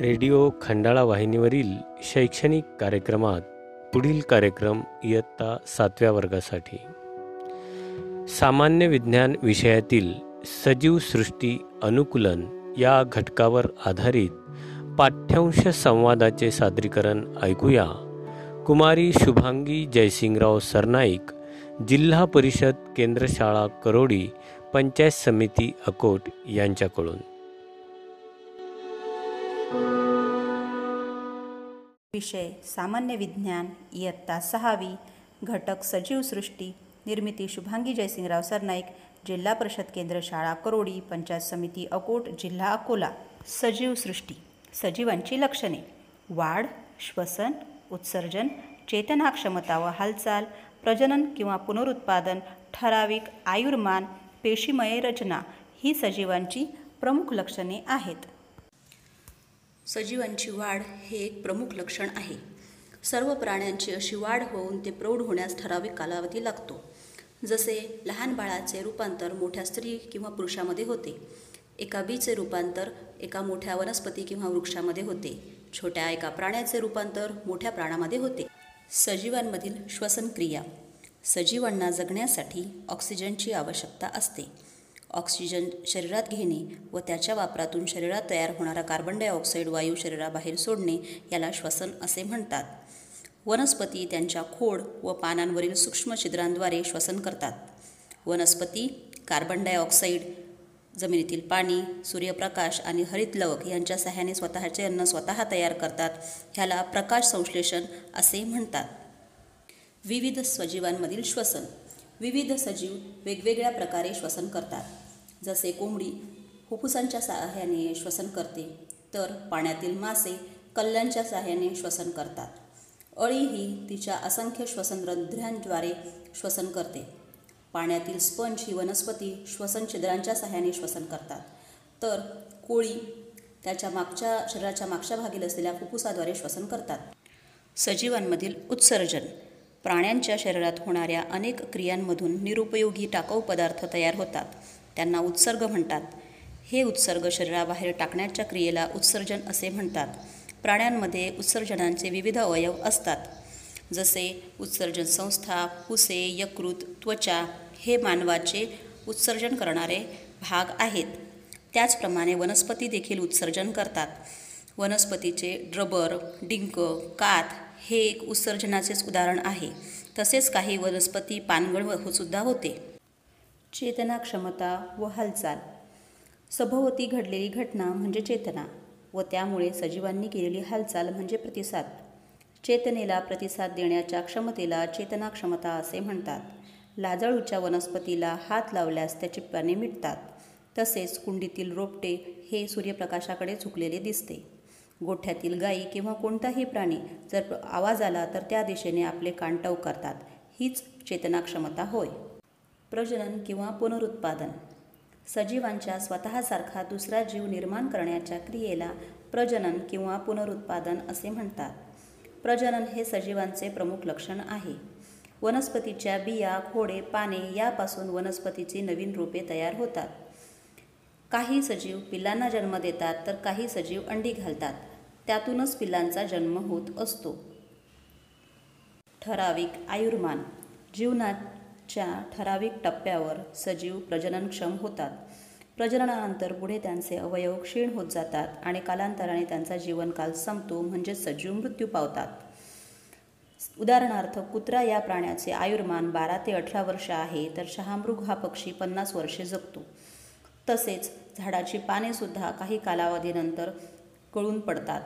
Radio Khandala वाहिनीवरील शैक्षणिक कार्यक्रमात पुढील कार्यक्रम इयत्ता सातव्या वर्गासाठी. सामान्य विज्ञान विषयातील सजीव सृष्टी अनुकूलन या घटकावर आधारित पाठ्यांश संवादाचे सादरीकरण ऐकूया. कुमारी शुभांगी जयसिंगराव सरनाईक जिल्हा परिषद केंद्रशाळा करोडी पंचायत समिती अकोट यांच्याकडून. विषय सामान्य विज्ञान इयत्ता सहावी घटक सजीव सृष्टी निर्मिती शुभांगी जयसिंगराव सरनाईक जिल्हा परिषद केंद्र शाळा करोडी पंचायत समिती अकोट जिल्हा अकोला. सजीव सृष्टी सजीवांची लक्षणे. वाढ श्वसन उत्सर्जन चेतनाक्षमता व हालचाल प्रजनन किंवा पुनरुत्पादन ठराविक आयुर्मान पेशीमय रचना ही सजीवांची प्रमुख लक्षणे आहेत. सजीवांची वाढ हे एक प्रमुख लक्षण आहे. सर्व प्राण्यांची अशी वाढ होऊन ते प्रौढ होण्यास ठराविक कालावधी लागतो. जसे लहान बाळाचे रूपांतर मोठ्या स्त्री किंवा पुरुषामध्ये होते. एका बीचे रूपांतर एका मोठ्या वनस्पती किंवा वृक्षामध्ये होते. छोट्या एका प्राण्याचे रूपांतर मोठ्या प्राण्यामध्ये होते. सजीवांमधील श्वसनक्रिया. सजीवांना जगण्यासाठी ऑक्सिजनची आवश्यकता असते. ऑक्सिजन शरीरात घेणे व त्याच्या वापरातून शरीरात तयार होणारा कार्बन डायऑक्साईड वायू शरीराबाहेर सोडणे याला श्वसन असे म्हणतात. वनस्पती त्यांच्या खोड व पानांवरील सूक्ष्म छिद्रांद्वारे श्वसन करतात. वनस्पती कार्बन डायऑक्साईड जमिनीतील पाणी सूर्यप्रकाश आणि हरित लवक यांच्या सहाय्याने स्वतःचे अन्न स्वतः तयार करतात ह्याला प्रकाश संश्लेषण असे म्हणतात. विविध सजीवांमधील श्वसन. विविध सजीव वेगवेगळ्या प्रकारे श्वसन करतात. जसे कोंबडी फुफ्फुसांच्या साह्याने श्वसन करते तर पाण्यातील मासे कल्ल्यांच्या साह्याने श्वसन करतात. अळी ही तिच्या असंख्य श्वसनरंध्रांद्वारे श्वसन करते. पाण्यातील स्पंज ही वनस्पती श्वसन छिद्रांच्या सहाय्याने श्वसन करतात. तर कोळी त्याच्या मागच्या शरीराच्या मागच्या भागील असलेल्या फुफ्फुसाद्वारे श्वसन करतात. सजीवांमधील उत्सर्जन प्राण्यांच्या शरीरात होणाऱ्या अनेक क्रियांमधून निरुपयोगी टाकाऊ पदार्थ तयार होतात. त्यांना उत्सर्ग म्हणतात. हे उत्सर्ग शरीराबाहेर टाकण्याच्या क्रियेला उत्सर्जन असे म्हणतात. प्राण्यांमध्ये उत्सर्जनांचे विविध अवयव असतात. जसे उत्सर्जन संस्था पुसे यकृत त्वचा हे मानवाचे उत्सर्जन करणारे भाग आहेत. त्याचप्रमाणे वनस्पती देखील उत्सर्जन करतात. वनस्पतीचे ड्रबर डिंक कात हे एक उत्सर्जनाचेच उदाहरण आहे. तसेच काही वनस्पती पानगळ सुद्धा होते. चेतना क्षमता व हालचाल. सभोवती घडलेली घटना म्हणजे चेतना व त्यामुळे सजीवांनी केलेली हालचाल म्हणजे प्रतिसाद. चेतनेला प्रतिसाद देण्याच्या क्षमतेला चेतना क्षमता असे म्हणतात. लाजळूच्या वनस्पतीला हात लावल्यास त्याची पाने मिटतात. तसेच कुंडीतील रोपटे हे सूर्यप्रकाशाकडे झुकलेले दिसते. गोठ्यातील गायी किंवा कोणताही प्राणी जर आवाज आला तर त्या दिशेने आपले कान करतात हीच चेतनाक्षमता होय. प्रजनन किंवा पुनरुत्पादन. सजीवांच्या स्वतःसारखा दुसरा जीव निर्माण करण्याच्या क्रियेला प्रजनन किंवा पुनरुत्पादन असे म्हणतात. प्रजनन हे सजीवांचे प्रमुख लक्षण आहे. वनस्पतीच्या बिया खोडे पाने यापासून वनस्पतीची नवीन रोपे तयार होतात. काही सजीव पिल्लांना जन्म देतात तर काही सजीव अंडी घालतात. त्यातूनच पिल्लांचा जन्म होत असतो. ठराविक आयुर्मान. जीवनात च्या ठराविक टप्प्यावर सजीव प्रजननक्षम होतात. प्रजननानंतर पुढे त्यांचे अवयव क्षीण होत जातात आणि कालांतराने त्यांचा जीवनकाल संपतो म्हणजे सजीव मृत्यू पावतात. उदाहरणार्थ कुत्रा या प्राण्याचे आयुर्मान बारा ते अठरा वर्ष आहे तर शहामृग हा पक्षी पन्नास वर्षे जगतो. तसेच झाडाची पानेसुद्धा काही कालावधीनंतर कळून पडतात.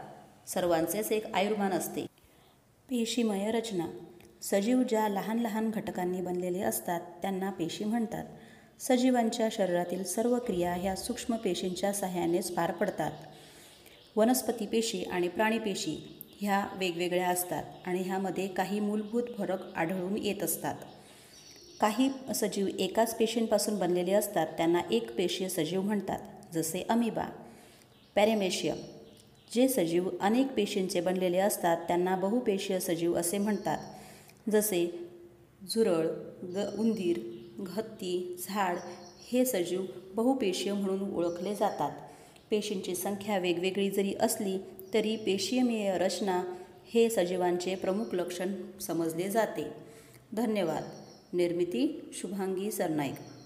सर्वांचेच एक आयुर्मान असते. पेशीमय रचना. सजीव ज्या लहान लहान घटकांनी बनलेले असतात त्यांना पेशी म्हणतात. सजीवांच्या शरीरातील सर्व क्रिया ह्या सूक्ष्म पेशींच्या सहाय्यानेच पार पडतात. वनस्पती पेशी आणि प्राणीपेशी ह्या वेगवेगळ्या असतात आणि ह्यामध्ये काही मूलभूत फरक आढळून येत असतात. काही सजीव एकाच पेशींपासून बनलेले असतात त्यांना एक पेशीय सजीव म्हणतात जसे अमिबा पॅरेमेशियम जे सजीव अनेक पेशींचे बनलेले असतात त्यांना बहुपेशीय सजीव असे म्हणतात. जसे झुरळ ग उंदीर हत्ती झाड हे सजीव बहुपेशीय म्हणून ओळखले जातात. पेशींची संख्या वेगवेगळी जरी असली तरी पेशीयमीय रचना हे सजीवांचे प्रमुख लक्षण समजले जाते. धन्यवाद. निर्मिती शुभांगी सरनाईक.